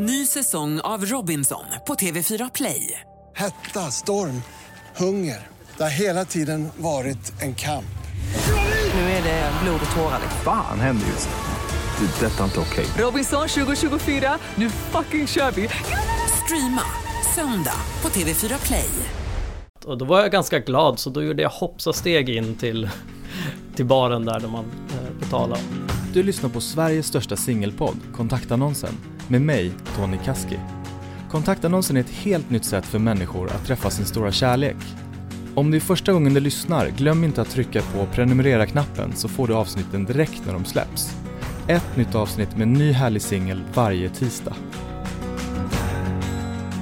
Ny säsong av Robinson på TV4 Play. Hetta, storm, hunger. Det har hela tiden varit en kamp. Nu är det blod och tårar. Fan händer just nu. Det. är Detta är inte okej. Robinson 2024, nu fucking kör vi! Streama söndag på TV4 Play. Och då var jag ganska glad så då gjorde jag hoppsa-steg in till, till baren där, där man eh, betalar. Du lyssnar på Sveriges största singelpodd, Kontaktannonsen, med mig, Tony Kaski. Kontaktannonsen är ett helt nytt sätt för människor att träffa sin stora kärlek. Om det är första gången du lyssnar, glöm inte att trycka på prenumerera-knappen så får du avsnitten direkt när de släpps. Ett nytt avsnitt med en ny härlig singel varje tisdag.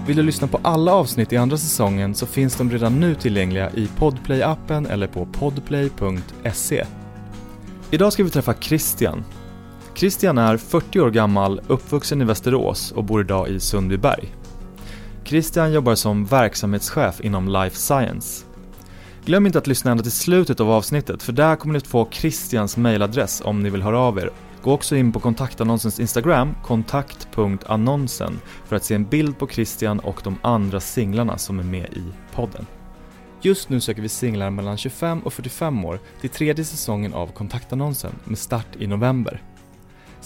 Vill du lyssna på alla avsnitt i andra säsongen så finns de redan nu tillgängliga i Podplay-appen eller på podplay.se. Idag ska vi träffa Christian. Christian är 40 år gammal, uppvuxen i Västerås och bor idag i Sundbyberg. Christian jobbar som verksamhetschef inom Life Science. Glöm inte att lyssna ända till slutet av avsnittet för där kommer ni att få Christians mailadress om ni vill höra av er. Gå också in på kontaktannonsens Instagram, kontakt.annonsen, för att se en bild på Christian och de andra singlarna som är med i podden. Just nu söker vi singlar mellan 25 och 45 år till tredje säsongen av kontaktannonsen med start i november.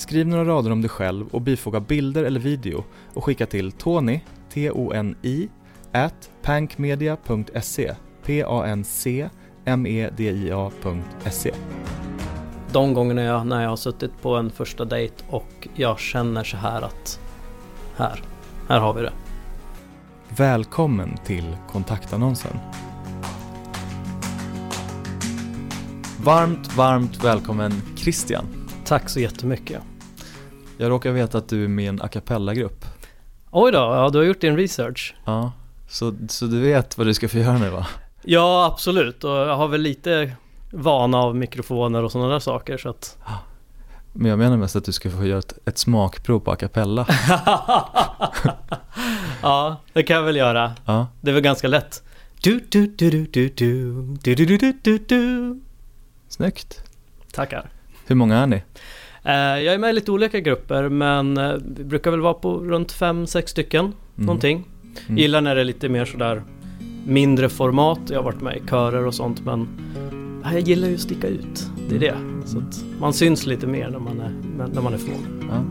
Skriv några rader om dig själv och bifoga bilder eller video och skicka till Tony, T-O-N-I, at pankmedia.se, P-A-N-C-M-E-D-I-A.se. De gångerna jag, när jag har suttit på en första dejt och jag känner så här att här, här har vi det. Välkommen till kontaktannonsen. Varmt, varmt välkommen Christian. Tack så jättemycket. Jag råkar veta att du är med i en a cappella-grupp. Oj då, ja du har gjort din research. Ja, så, så du vet vad du ska få göra nu va? Ja absolut och jag har väl lite vana av mikrofoner och sådana där saker så att Men jag menar mest att du ska få göra ett, ett smakprov på a cappella. Ja, det kan jag väl göra. Ja, Det är väl ganska lätt. Du, du, du, du, du, du, du, du, du, du, du, du. snyggt. Tackar. Hur många är ni? Eh, Jag är med i lite olika grupper men eh, vi brukar väl vara på runt fem sex stycken någonting. Mm. Gillar när det är lite mer sådär mindre format. Jag har varit med i körer och sånt men ja, jag gillar ju att sticka ut. Det är det. Så att man syns lite mer när man är, när man är få. Ja,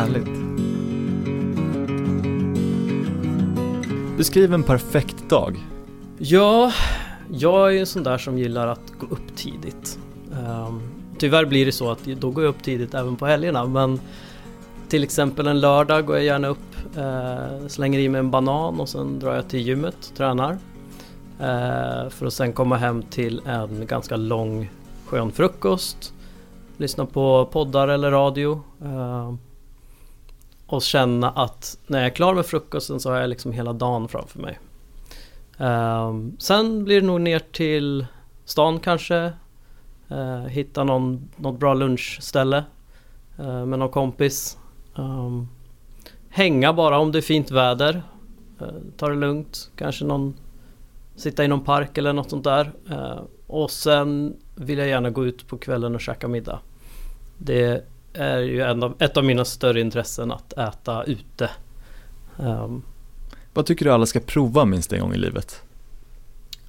härligt. Beskriv en perfekt dag. Ja, jag är ju en sån där som gillar att gå upp tidigt. Ehm, tyvärr blir det så att då går jag upp tidigt även på helgerna men till exempel en lördag går jag gärna upp, eh, slänger i mig en banan och sen drar jag till gymmet och tränar. Eh, för att sen komma hem till en ganska lång skön frukost. Lyssna på poddar eller radio. Eh, och känna att när jag är klar med frukosten så har jag liksom hela dagen framför mig. Eh, sen blir det nog ner till stan kanske. Uh, hitta någon, något bra lunchställe uh, med någon kompis. Ehm, hänga bara om det är fint väder. Uh, ta det lugnt. Kanske någon sitta i någon park eller något sånt där. Eh, och sen vill jag gärna gå ut på kvällen och käka middag. Det är ju av, ett av mina större intressen att äta ute. Ehm, Vad tycker du alla ska prova minst en gång i livet?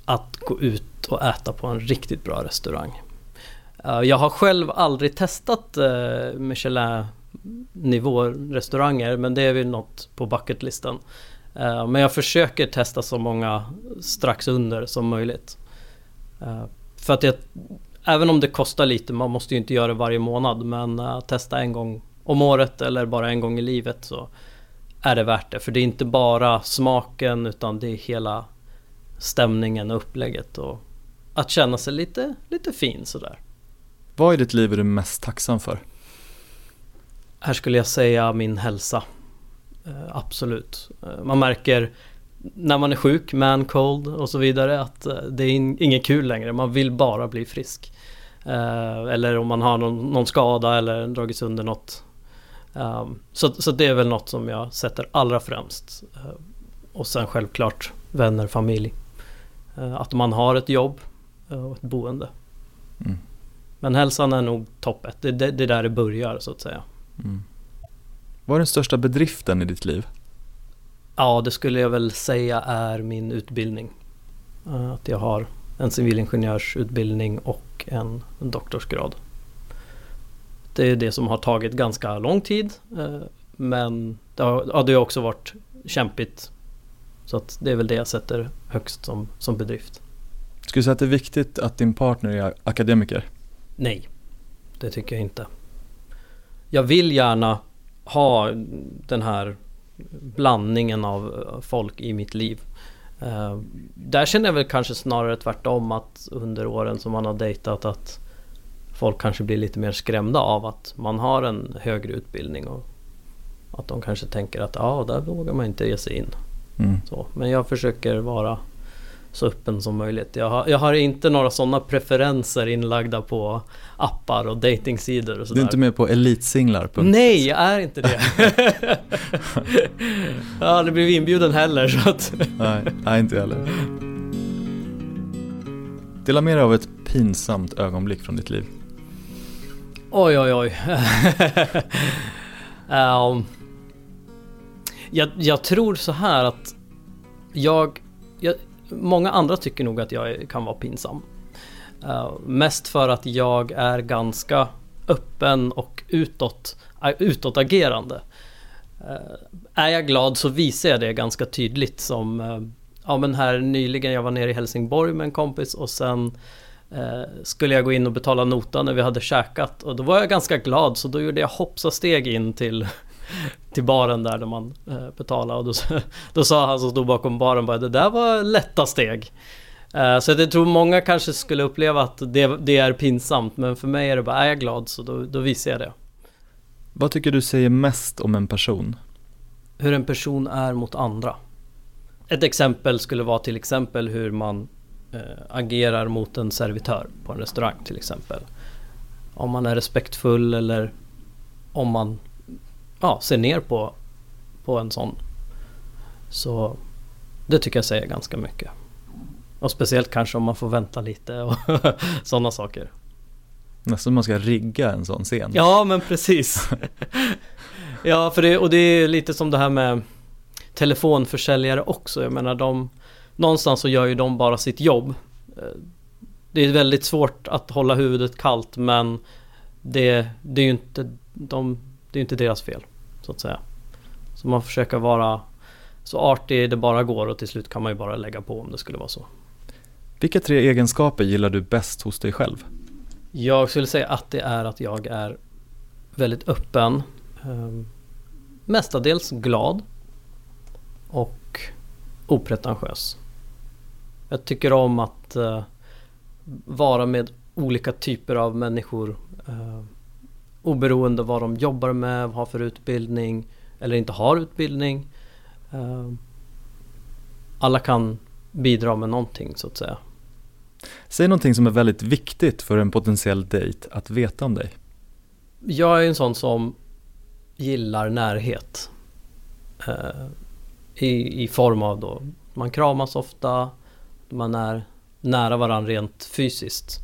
att gå ut och äta på en riktigt bra restaurang. Eh, jag har själv aldrig testat eh, Michelin-nivå restauranger men det är väl något på bucketlisten. Eh, men jag försöker testa så många strax under som möjligt. För att jag, även om det kostar lite, man måste ju inte göra det varje månad men testa en gång om året eller bara en gång i livet så är det värt det. För det är inte bara smaken utan det är hela stämningen och upplägget och att känna sig lite, lite fin sådär. Vad i ditt liv är du mest tacksam för? Här skulle jag säga min hälsa. Eh, absolut. Eh, man märker när man är sjuk, man cold och så vidare att eh, det är in, inget kul längre. Man vill bara bli frisk. Eller om man har någon, någon skada eller dragit sönder något. Um, så, så det är väl något som jag sätter allra främst. Och sen självklart vänner, familj. Att man har ett jobb och ett boende. Mm. Men hälsan är nog topp ett. Det, det, det är där det börjar så att säga. Mm. Vad är den största bedriften i ditt liv? Ja, det skulle jag väl säga är min utbildning. Eh, Att jag har en civilingenjörsutbildning och en doktorsgrad. Det är det som har tagit ganska lång tid. eh, Men det har, ja, det har också varit kämpigt. Så att det är väl det jag sätter högst som, som bedrift. Skulle du säga att det är viktigt att din partner är akademiker? Nej, det tycker jag inte. Jag vill gärna ha den här blandningen av eh, folk i mitt liv. Eh, där känner jag väl kanske snarare tvärtom att under åren som man har dejtat att folk kanske blir lite mer skrämda av att man har en högre utbildning och att de kanske tänker att ja, där vågar man inte ge sig in. Mm. Så, men jag försöker vara så öppen som möjligt. Jag har, jag har inte några sådana preferenser inlagda på appar och datingsidor och Du är inte med på elitsinglar? Nej, jag är inte det. jag har aldrig blivit inbjuden heller så att... Nej, nej, inte heller. Dela med dig av ett pinsamt ögonblick från ditt liv. Oj, oj, oj. Ehm, jag, jag tror så här att jag, jag... Många andra tycker nog att jag kan vara pinsam. Uh, mest för att jag är ganska öppen och utåt, eh, utåtagerande. Uh, är jag glad så visar jag det ganska tydligt som uh, Ja men här nyligen, jag var nere i Helsingborg med en kompis och sen skulle jag gå in och betala notan när vi hade käkat och då var jag ganska glad så då gjorde jag hoppsasteg in till till baren där, där man eh, betalade och då, då sa han som stod bakom baren bara det där var lätta steg. Eh, så jag tror många kanske skulle uppleva att det, det är pinsamt men för mig är det bara, är jag glad så då, då visar jag det. Vad tycker du säger mest om en person? Hur en person är mot andra. Ett exempel skulle vara till exempel hur man eh, agerar mot en servitör på en restaurang till exempel. Om man är respektfull eller om man ja, ser ner på, på en sån. Så det tycker jag säger ganska mycket. Och speciellt kanske om man får vänta lite och sådana saker. Nästan man ska rigga en sån scen. Ja men precis. ja för det, och det är lite som det här med telefonförsäljare också. Jag menar de Någonstans så gör ju de bara sitt jobb. Eh, Det är väldigt svårt att hålla huvudet kallt men det, det är ju inte, de, det är inte deras fel. Så att säga. Så man försöker vara så artig det bara går och till slut kan man ju bara lägga på om det skulle vara så. Vilka tre egenskaper gillar du bäst hos dig själv? Jag skulle säga att det är att jag är väldigt öppen. Eh, mestadels glad. Och opretentiös. Jag tycker om att eh, vara med olika typer av människor. Oberoende vad de jobbar med, har för utbildning eller inte har utbildning. Eh, alla kan bidra med någonting så att säga. Säg någonting som är väldigt viktigt för en potentiell dejt att veta om dig. Jag är en sån som gillar närhet. Eh, i, I form av då, man kramas ofta, man är nära varandra rent fysiskt.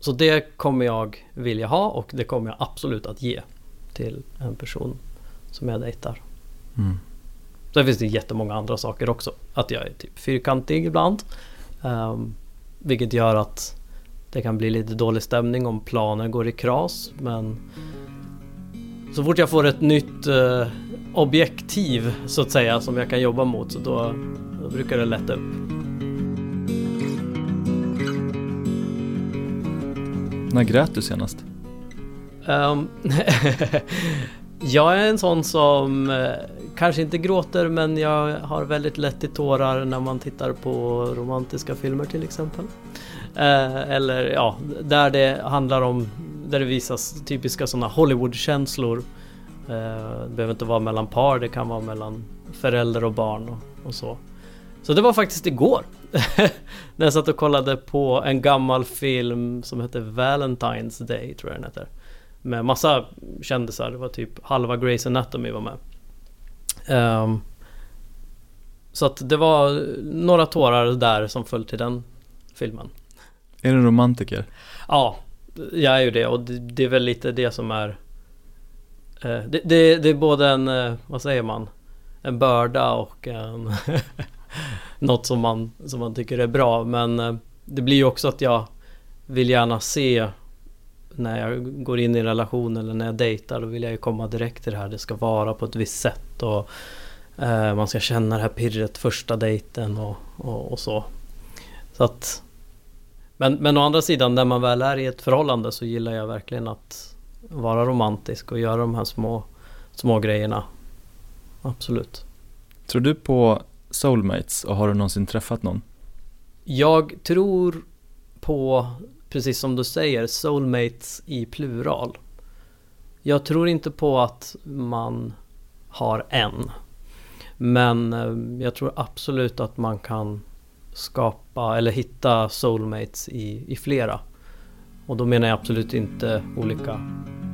Så det kommer jag vilja ha och det kommer jag absolut att ge till en person som jag dejtar. Mm. Sen finns det jättemånga andra saker också. Att jag är typ fyrkantig ibland. Um, vilket gör att det kan bli lite dålig stämning om planer går i kras. Men så fort jag får ett nytt eh, objektiv så att säga som jag kan jobba mot så då, då brukar det lätta upp. När grät du senast? Um, jag är en sån som eh, kanske inte gråter men jag har väldigt lätt i tårar när man tittar på romantiska filmer till exempel. Uh, eller ja, där det handlar om, där det visas typiska sådana Hollywood-känslor. Uh, det behöver inte vara mellan par, det kan vara mellan förälder och barn och, och så. Så det var faktiskt igår. när jag satt och kollade på en gammal film som heter Valentine's Day, tror jag den heter. Med massa kändisar, det var typ halva Grey's Anatomy var med. Ehm, så att det var några tårar där som föll till den filmen. Är du romantiker? Ja, jag är ju det och det, det är väl lite det som är Eh, det, det, det är både en, eh, vad säger man, en börda och en något som man, som man tycker är bra. Men eh, det blir ju också att jag vill gärna se när jag går in i en relation eller när jag dejtar, då vill jag ju komma direkt till det här. Det ska vara på ett visst sätt och eh, man ska känna det här pirret första dejten och, och, och, så. Så att... Men, men å andra sidan, när man väl är i ett förhållande så gillar jag verkligen att vara romantisk och göra de här små, små grejerna. Absolut. Tror du på soulmates och har du någonsin träffat någon? Jag tror på, precis som du säger, soulmates i plural. Jag tror inte på att man har en. Men eh, jag tror absolut att man kan skapa eller hitta soulmates i, i flera. Och då menar jag absolut inte olika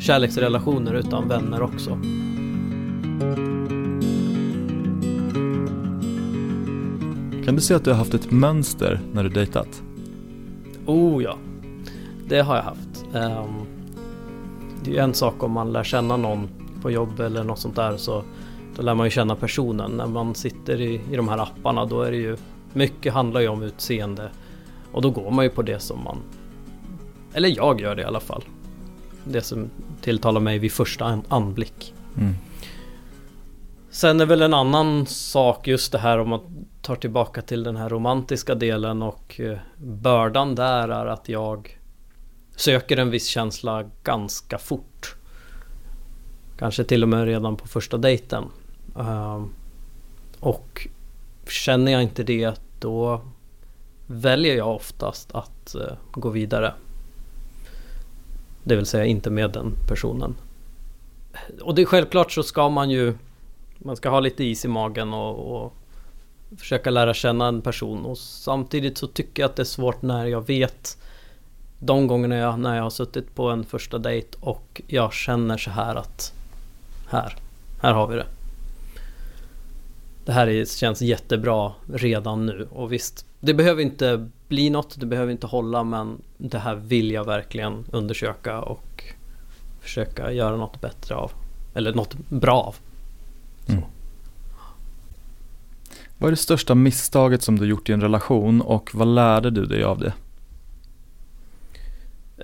kärleksrelationer utan vänner också. Kan du se att du har haft ett mönster när du dejtat? Oh ja, det har jag haft. Um, det är ju en sak om man lär känna någon på jobb eller något sånt där så då lär man ju känna personen. När man sitter i, i de här apparna då är det ju mycket handlar ju om utseende och då går man ju på det som man eller jag gör det i alla fall. Det som tilltalar mig vid första anblick. Mm. Sen är väl en annan sak just det här om att tar tillbaka till den här romantiska delen och eh, bördan där är att jag söker en viss känsla ganska fort. Kanske till och med redan på första dejten. Ehm, och känner jag inte det då väljer jag oftast att eh, gå vidare. Det vill säga inte med den personen. Och det är självklart så ska man ju Man ska ha lite is i magen och, och Försöka lära känna en person och samtidigt så tycker jag att det är svårt när jag vet De gångerna jag, när jag har suttit på en första dejt och jag känner så här att Här, här har vi det Det här känns jättebra redan nu och visst Det behöver inte bli något, det behöver inte hålla men det här vill jag verkligen undersöka och försöka göra något bättre av. Eller något bra av. Mm. Vad är det största misstaget som du gjort i en relation och vad lärde du dig av det?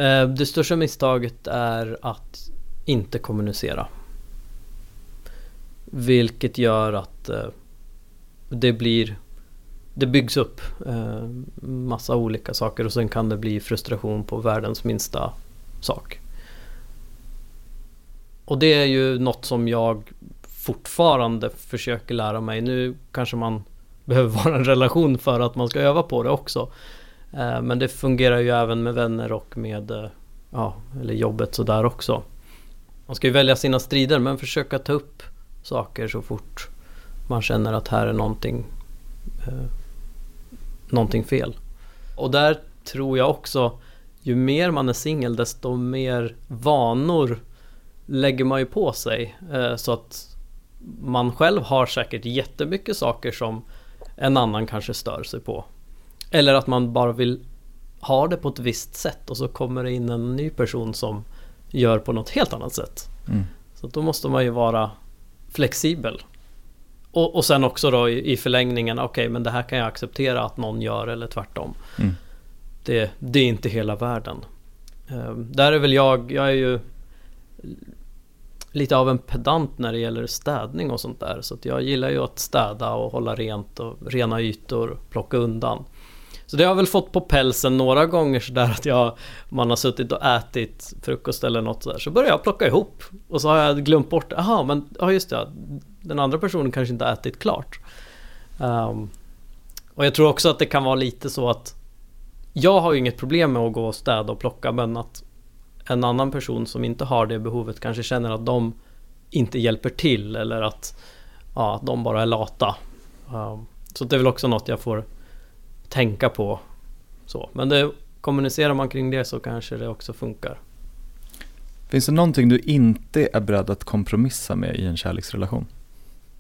Eh, det största misstaget är att inte kommunicera. Vilket gör att eh, det blir det byggs upp eh, massa olika saker och sen kan det bli frustration på världens minsta sak. Och det är ju något som jag fortfarande försöker lära mig. Nu kanske man behöver vara en relation för att man ska öva på det också. Eh, men det fungerar ju även med vänner och med eh, ja, eller jobbet sådär också. Man ska ju välja sina strider men försöka ta upp saker så fort man känner att här är någonting eh, någonting fel. Och där tror jag också, ju mer man är singel desto mer vanor lägger man ju på sig. Eh, så att man själv har säkert jättemycket saker som en annan kanske stör sig på. Eller att man bara vill ha det på ett visst sätt och så kommer det in en ny person som gör på något helt annat sätt. Mm. Så då måste man ju vara flexibel. Och, och sen också då i, i förlängningen, okej okay, men det här kan jag acceptera att någon gör eller tvärtom. Mm. Det, det, är inte hela världen. Uh, där är väl jag, jag är ju lite av en pedant när det gäller städning och sånt där. Så att jag gillar ju att städa och hålla rent och rena ytor, plocka undan. Så det har väl fått på pälsen några gånger sådär att jag Man har suttit och ätit frukost eller något sådär Så börjar jag plocka ihop Och så har jag glömt bort Jaha men ja just det Den andra personen kanske inte har ätit klart um, Och jag tror också att det kan vara lite så att Jag har ju inget problem med att gå och städa och plocka men att en annan person som inte har det behovet kanske känner att de Inte hjälper till eller att Ja, de bara är lata um, Så det är väl också något jag får tänka på. Så. Men det, kommunicerar man kring det så kanske det också funkar. Finns det någonting du inte är beredd att kompromissa med i en kärleksrelation?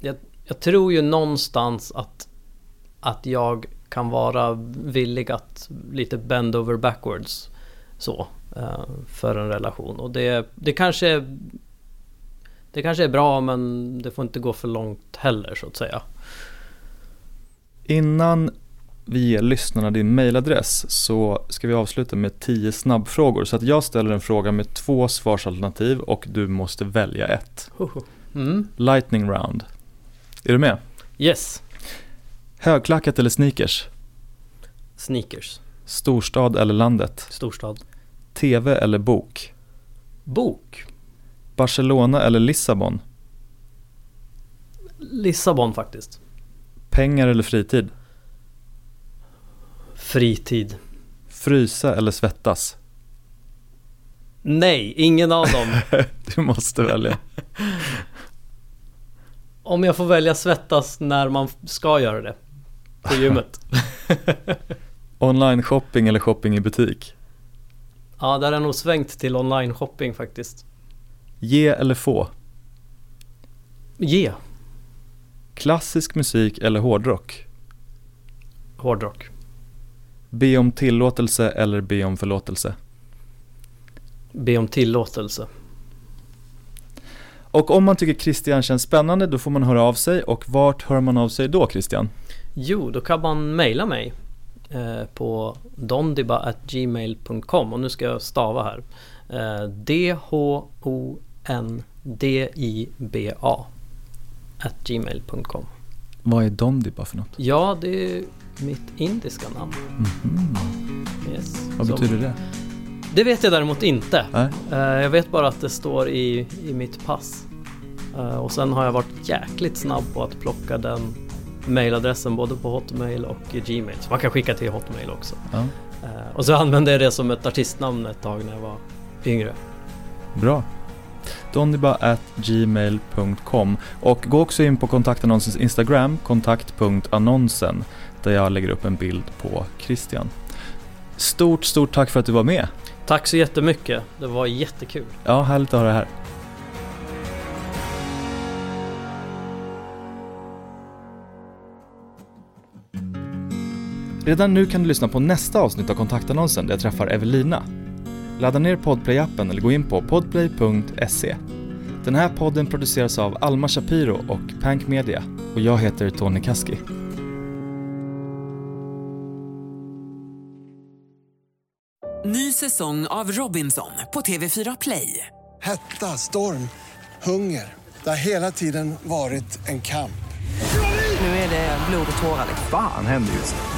Jag, jag tror ju någonstans att, att jag kan vara villig att lite bend over backwards så för en relation och det, det kanske det det kanske är bra men det får inte gå för långt heller så att säga. Innan vi ger lyssnarna din mailadress så ska vi avsluta med tio snabbfrågor. Så att jag ställer en fråga med två svarsalternativ och du måste välja ett. Mm. Lightning round. Är du med? Yes, Högklackat eller sneakers? sneakers, Storstad eller landet? storstad. TV eller bok? Bok, Barcelona eller Lissabon? Lissabon faktiskt. Pengar eller fritid? Fritid. Frysa eller svettas? Nej, ingen av dem. Du måste välja. Om jag får välja svettas när man ska göra det. På gymmet. Online shopping eller shopping i butik? Ja, där har jag nog svängt till online shopping faktiskt. Ge eller få? Ge. Klassisk musik eller hårdrock? Hårdrock. Be om tillåtelse eller be om förlåtelse? Be om tillåtelse. Och om man tycker Christian känns spännande då får man höra av sig och vart hör man av sig då Christian? Jo, då kan man mejla mig på dondiba.gmail.com och nu ska jag stava här. Eh, D-H-O-N-D-I-B-A at gmail.com Vad är Dondiba för något? Ja, det är mitt indiska namn. Yes. Mhm. Vad Som- betyder det? Det vet jag däremot inte. Eh, Jag vet bara att det står i, i mitt pass. Eh, Och sen har jag varit jäkligt snabb på att plocka den mailadressen både på Hotmail och Gmail. Så man kan skicka till Hotmail också. Ja. Eh, Och så använde jag det som ett artistnamn ett tag när jag var yngre. Bra. Dondiba at gmail.com och gå också in på kontaktannonsens Instagram, kontakt.annonsen, där jag lägger upp en bild på Christian. Stort, stort tack för att du var med. Tack så jättemycket. Det var jättekul. Ja, härligt att ha dig här. Redan nu kan du lyssna på nästa avsnitt av kontaktannonsen där jag träffar Evelina. Ladda ner Podplay-appen eller gå in på podplay.se. Den här podden produceras av Alma Shapiro och Pank Media och jag heter Tony Kaski. Ny säsong av Robinson på TV4 Play. Hetta, storm, hunger. Det har hela tiden varit en kamp. Nu är det blod och tårar. liksom. Fan händer just nu.